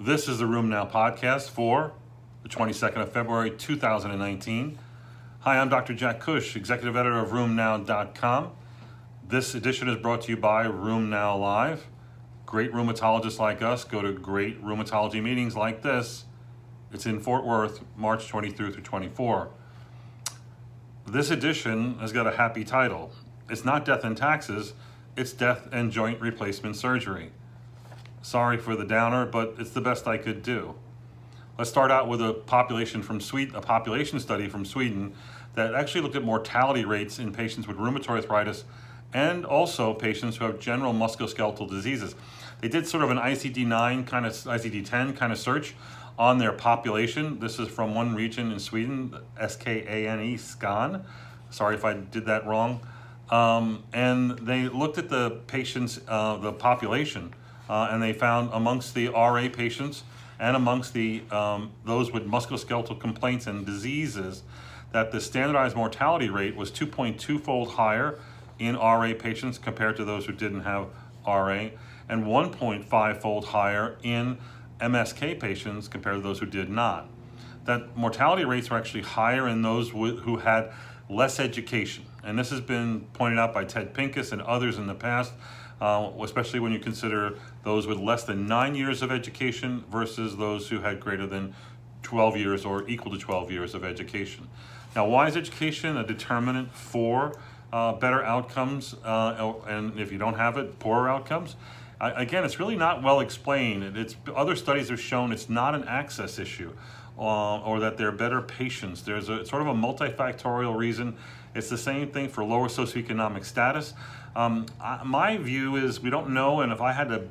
This is the RheumNow podcast for the 22nd of February 2019. Hi, I'm Dr. Jack Cush, executive editor of RheumNow.com. This edition is brought to you by RheumNow Live. Great rheumatologists like us go to great rheumatology meetings like this. It's in Fort Worth, March 23 through 24. This edition has got a happy title. It's not Death and Taxes, it's Death and Joint Replacement Surgery. Sorry for the downer, but it's the best I could do. Let's start out with a population from Sweden, a population study from Sweden that actually looked at mortality rates in patients with rheumatoid arthritis and also patients who have general musculoskeletal diseases. They did sort of an ICD-9 kind of ICD-10 kind of search on their population. This is from one region in Sweden, S-K-A-N-E, Skan. Sorry if I did that wrong. Um, and they looked at the patients, uh, the population, uh, and they found amongst the RA patients and amongst the um, those with musculoskeletal complaints and diseases that the standardized mortality rate was 2.2 fold higher in RA patients compared to those who didn't have RA, and 1.5 fold higher in MSK patients compared to those who did not. That mortality rates were actually higher in those who had less education. And this has been pointed out by Ted Pincus and others in the past, uh, especially when you consider those with less than nine years of education versus those who had greater than 12 years or equal to 12 years of education. Now, why is education a determinant for uh, better outcomes, uh, and if you don't have it, poorer outcomes? again, it's really not well explained. It's other studies have shown it's not an access issue, uh, or that they're better patients. There's a sort of a multifactorial reason. It's the same thing for lower socioeconomic status. Um, I, my view is we don't know, and if I had to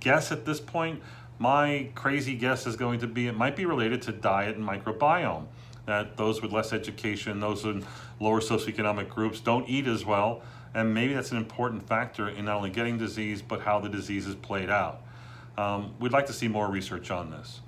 guess at this point, my crazy guess is going to be it might be related to diet and microbiome. That those with less education, those in lower socioeconomic groups don't eat as well and maybe that's an important factor in not only getting disease, but how the disease is played out. Um, we'd like to see more research on this.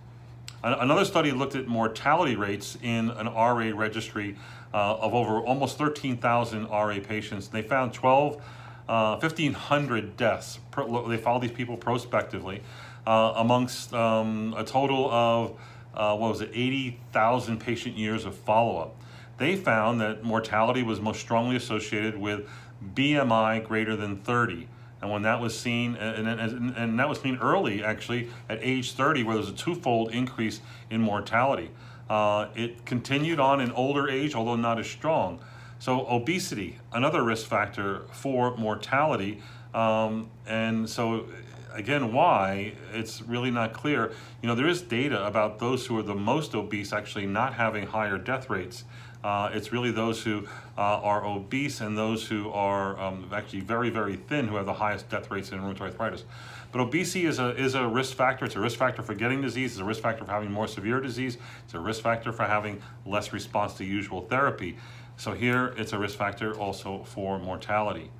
Another study looked at mortality rates in an RA registry uh, of over almost 13,000 RA patients. They found 12, uh, 1,500 deaths. They followed these people prospectively uh, amongst um, a total of, uh, what was it, 80,000 patient years of follow-up. They found that mortality was most strongly associated with BMI greater than 30. And when that was seen, and, and, and that was seen early actually at age 30, where there's a twofold increase in mortality. Uh, it continued on in older age, although not as strong. So obesity, another risk factor for mortality. Um, and so again, why, it's really not clear. You know, there is data about those who are the most obese actually not having higher death rates. Uh, it's really those who uh, are obese and those who are um, actually very, very thin who have the highest death rates in rheumatoid arthritis. But obesity is a, is a risk factor. It's a risk factor for getting disease. It's a risk factor for having more severe disease. It's a risk factor for having less response to usual therapy. So here, it's a risk factor also for mortality.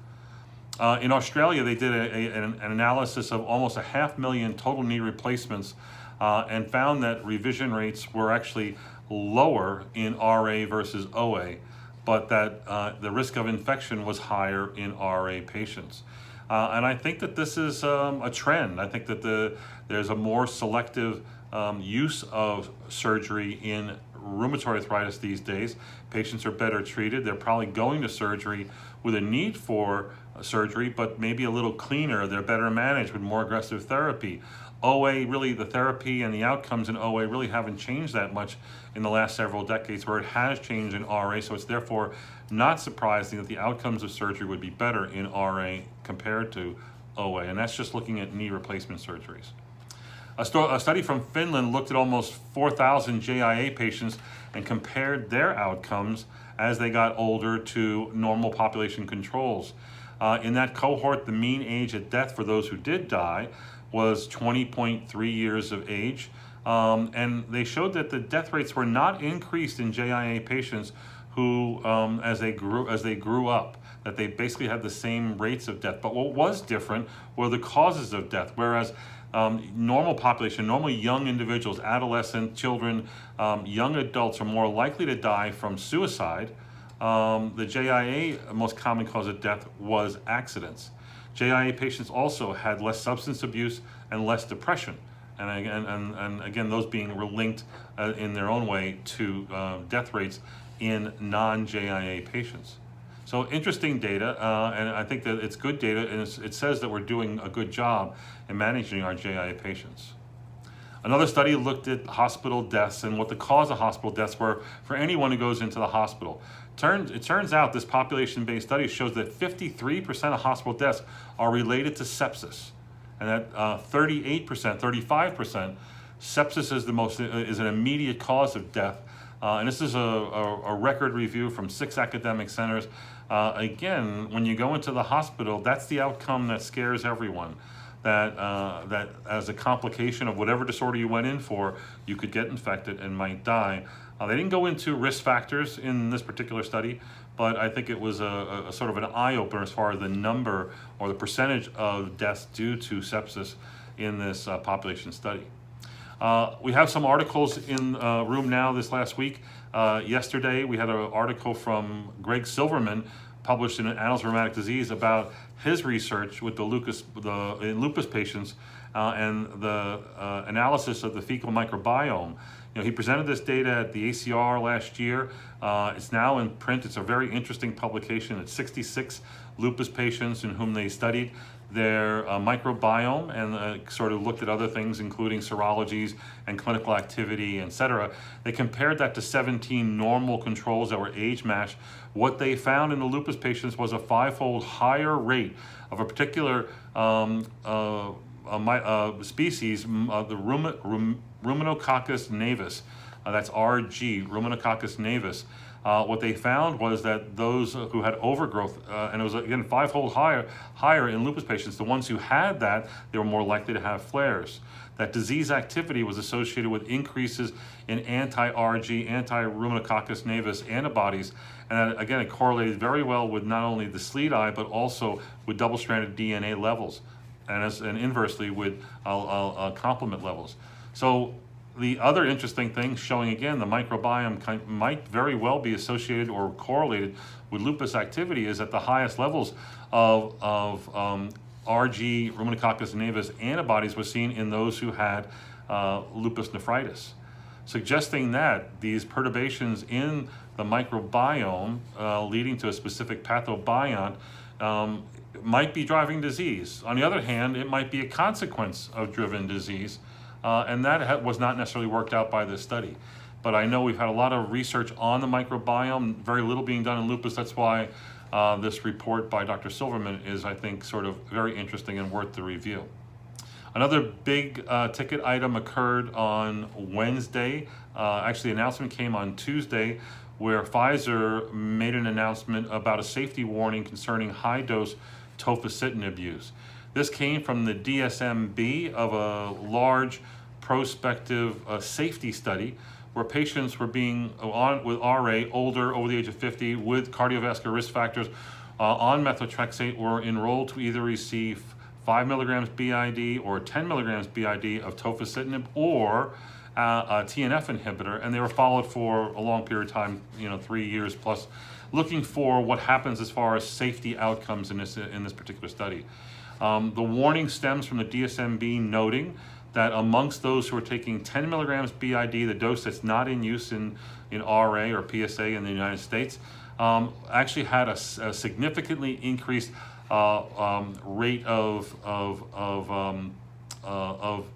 Uh, in Australia, they did a, a, an, an, analysis of almost a half million total knee replacements uh, and found that revision rates were actually lower in RA versus OA, but that uh, the risk of infection was higher in RA patients. Uh, and I think that this is um, a trend. I think that the, there's a more selective um, use of surgery in rheumatoid arthritis these days. Patients are better treated. They're probably going to surgery with a need for uh, surgery, but maybe a little cleaner. They're better managed with more aggressive therapy. OA, really, the therapy and the outcomes in OA really haven't changed that much in the last several decades, where it has changed in RA. So it's therefore not surprising that the outcomes of surgery would be better in RA compared to OA. And that's just looking at knee replacement surgeries. A, a study from Finland looked at almost 4,000 JIA patients and compared their outcomes as they got older to normal population controls. Uh, in that cohort, the mean age at death for those who did die was 20.3 years of age. Um, and they showed that the death rates were not increased in JIA patients who, um, as they grew as they grew up, that they basically had the same rates of death. But what was different were the causes of death. Whereas um, normal population, normal young individuals, adolescent, children, um, young adults are more likely to die from suicide. Um, the JIA most common cause of death was accidents. JIA patients also had less substance abuse and less depression. And again, and, and again, those being linked uh, in their own way to uh, death rates in non-JIA patients. So interesting data, uh, and I think that it's good data, and it says that we're doing a good job in managing our JIA patients. Another study looked at hospital deaths and what the cause of hospital deaths were for anyone who goes into the hospital. Turns, it turns out this population-based study shows that 53% of hospital deaths are related to sepsis, and that 38%, uh, 35%, sepsis is the most uh, is an immediate cause of death. Uh, and this is a, a, a, record review from six academic centers. Uh, again, when you go into the hospital, that's the outcome that scares everyone. That, uh, that as a complication of whatever disorder you went in for, you could get infected and might die. Uh, they didn't go into risk factors in this particular study, but I think it was a, a sort of an eye opener as far as the number or the percentage of deaths due to sepsis in this uh, population study. Uh, we have some articles in uh, now. this last week. Uh, yesterday, we had an article from Greg Silverman published in Annals of Rheumatic Disease about his research with the lupus, the, in lupus patients uh, and the uh, analysis of the fecal microbiome. You know, he presented this data at the ACR last year. Uh, it's now in print. It's a very interesting publication. It's 66 lupus patients in whom they studied their uh, microbiome and uh, sort of looked at other things, including serologies and clinical activity, et cetera. They compared that to 17 normal controls that were age matched. What they found in the lupus patients was a five-fold higher rate of a particular um, uh, uh, species, uh, the Rum Ruminococcus gnavus. Uh, that's RG, Ruminococcus gnavus. Uh, what they found was that those who had overgrowth, uh, and it was again fivefold higher, higher in lupus patients, the ones who had that, they were more likely to have flares. That disease activity was associated with increases in anti-RG, anti-Ruminococcus gnavus antibodies, and that, again, it correlated very well with not only the SLEDAI, but also with double-stranded DNA levels, and, as, and inversely with uh, uh, uh complement levels. So the other interesting thing showing again the microbiome might very well be associated or correlated with lupus activity is at the highest levels of, of um, RG Ruminococcus gnavus antibodies was seen in those who had uh, lupus nephritis, suggesting that these perturbations in the microbiome uh, leading to a specific pathobiont um, might be driving disease. On the other hand, it might be a consequence of driven disease uh, and that was not necessarily worked out by this study. But I know we've had a lot of research on the microbiome, very little being done in lupus. That's why uh, this report by Dr. Silverman is, I think, sort of very interesting and worth the review. Another big uh, ticket item occurred on Wednesday. Uh, actually, the announcement came on Tuesday where Pfizer made an announcement about a safety warning concerning high-dose tofacitinib use. This came from the DSMB of a large prospective uh, safety study where patients were being uh, on with RA, older, over the age of 50, with cardiovascular risk factors uh, on methotrexate were enrolled to either receive 5 milligrams BID or 10 milligrams BID of tofacitinib or uh, a TNF inhibitor, and they were followed for a long period of time, you know, three years plus, looking for what happens as far as safety outcomes in this, in this particular study. Um, the warning stems from the DSMB noting that amongst those who are taking 10 milligrams BID, the dose that's not in use in, in RA or PSA in the United States, um, actually had a, a significantly increased uh, um, rate of, of, of, um, uh, of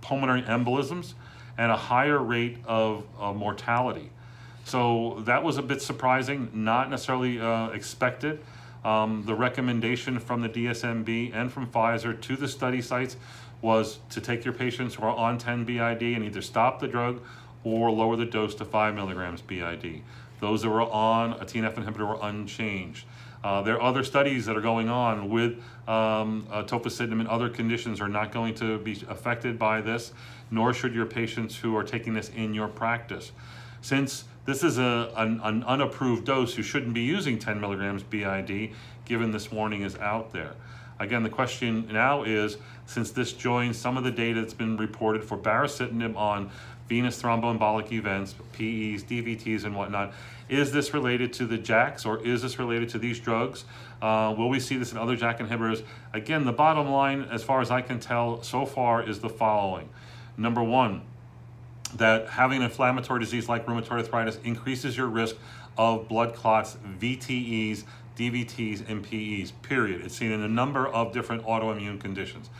pulmonary embolisms and a higher rate of mortality. So that was a bit surprising, not necessarily uh, expected. Um, the recommendation from the DSMB and from Pfizer to the study sites was to take your patients who are on 10 BID and either stop the drug or lower the dose to 5 milligrams BID. Those that were on a TNF inhibitor were unchanged. Uh, there are other studies that are going on with um, uh, tofacitinib and other conditions are not going to be affected by this, nor should your patients who are taking this in your practice. Since this is a, an, an unapproved dose, you shouldn't be using 10 milligrams BID, given this warning is out there. Again, the question now is, since this joins some of the data that's been reported for baricitinib on venous thromboembolic events, PEs, DVTs, and whatnot, is this related to the JAKs or is this related to these drugs? Uh, will we see this in other JAK inhibitors? Again, the bottom line, as far as I can tell so far, is the following. Number one, that having an inflammatory disease like rheumatoid arthritis increases your risk of blood clots, VTEs, DVTs, and PEs, period. It's seen in a number of different autoimmune conditions.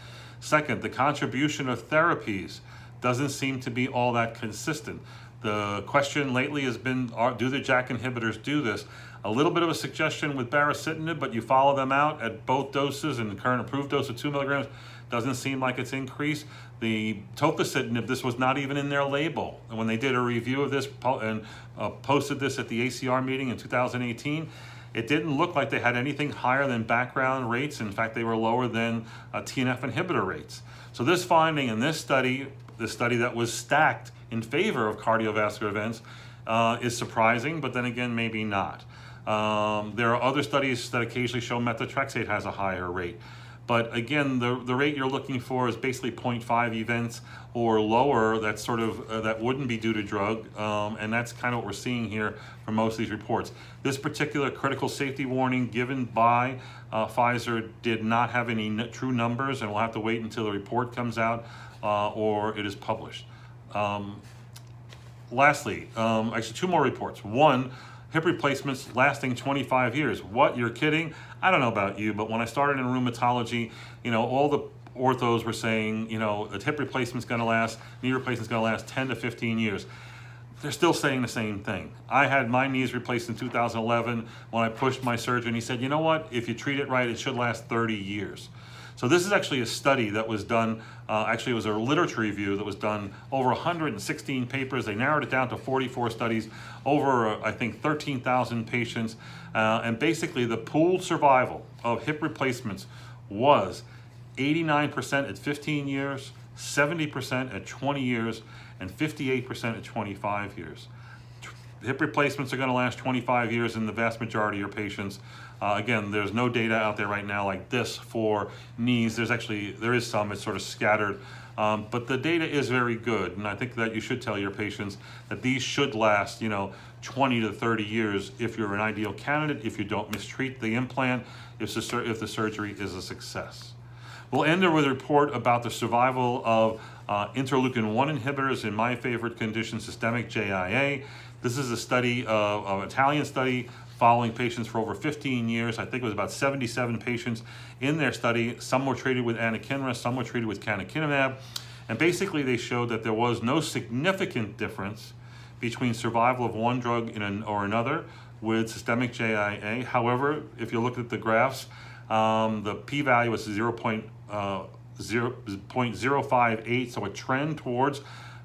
Second, the contribution of therapies doesn't seem to be all that consistent. The question lately has been, are, do the JAK inhibitors do this? A little bit of a suggestion with baricitinib, but you follow them out at both doses and the current approved dose of two milligrams doesn't seem like it's increased. The tofacitinib, this was not even in their label. And when they did a review of this and uh, posted this at the ACR meeting in 2018, it didn't look like they had anything higher than background rates. In fact, they were lower than uh, TNF inhibitor rates. So this finding in this study, the study that was stacked in favor of cardiovascular events, uh, is surprising, but then again, maybe not. Um, there are other studies that occasionally show methotrexate has a higher rate. But again, the, the rate you're looking for is basically 0.5 events or lower that sort of uh, that wouldn't be due to drug, um, and that's kind of what we're seeing here for most of these reports. This particular critical safety warning given by uh, Pfizer did not have any true numbers, and we'll have to wait until the report comes out uh, or it is published. Um, lastly, um, actually two more reports. One, hip replacements lasting 25 years. What, you're kidding? I don't know about you, but when I started in rheumatology, you know, all the orthos were saying, you know, a hip replacement's gonna last, knee replacement's gonna last 10 to 15 years. They're still saying the same thing. I had my knees replaced in 2011 when I pushed my surgeon. He said, you know what, if you treat it right, it should last 30 years. So this is actually a study that was done, uh, actually it was a literature review that was done over 116 papers. They narrowed it down to 44 studies, over uh, I think 13,000 patients. Uh, and basically the pooled survival of hip replacements was 89% at 15 years, 70% at 20 years, and 58% at 25 years. Hip replacements are going to last 25 years in the vast majority of your patients. Uh, again, there's no data out there right now like this for knees. There's actually, there is some, it's sort of scattered. Um, but the data is very good, and I think that you should tell your patients that these should last, you know, 20 to 30 years if you're an ideal candidate, if you don't mistreat the implant, if the, if the surgery is a success. We'll end with a report about the survival of uh, interleukin-1 inhibitors in my favorite condition, systemic JIA. This is a study, of, an Italian study following patients for over 15 years. I think it was about 77 patients in their study. Some were treated with anakinra, some were treated with canakinumab. And basically they showed that there was no significant difference between survival of one drug in an, or another with systemic JIA. However, if you look at the graphs, um, the p-value was 0, uh, 0, 0.058, so a trend towards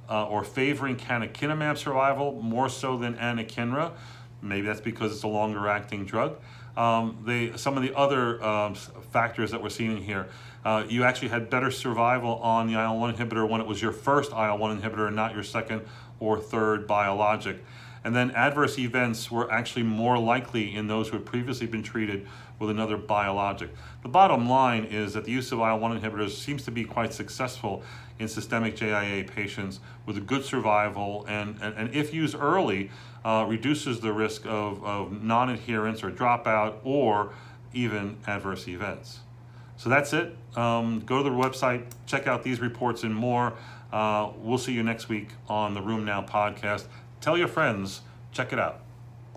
uh, or favoring canakinumab survival more so than anakinra. Maybe that's because it's a longer acting drug. Um, they, some of the other um, factors that we're seeing here, uh, you actually had better survival on the IL-1 inhibitor when it was your first IL-1 inhibitor and not your second or third biologic. And then adverse events were actually more likely in those who had previously been treated with another biologic. The bottom line is that the use of IL-1 inhibitors seems to be quite successful in systemic JIA patients with a good survival and, and, and if used early, uh, reduces the risk of, of non-adherence or dropout or even adverse events. So that's it. Um, go to the website, check out these reports and more. Uh, we'll see you next week on the RheumNow podcast. Tell your friends, check it out.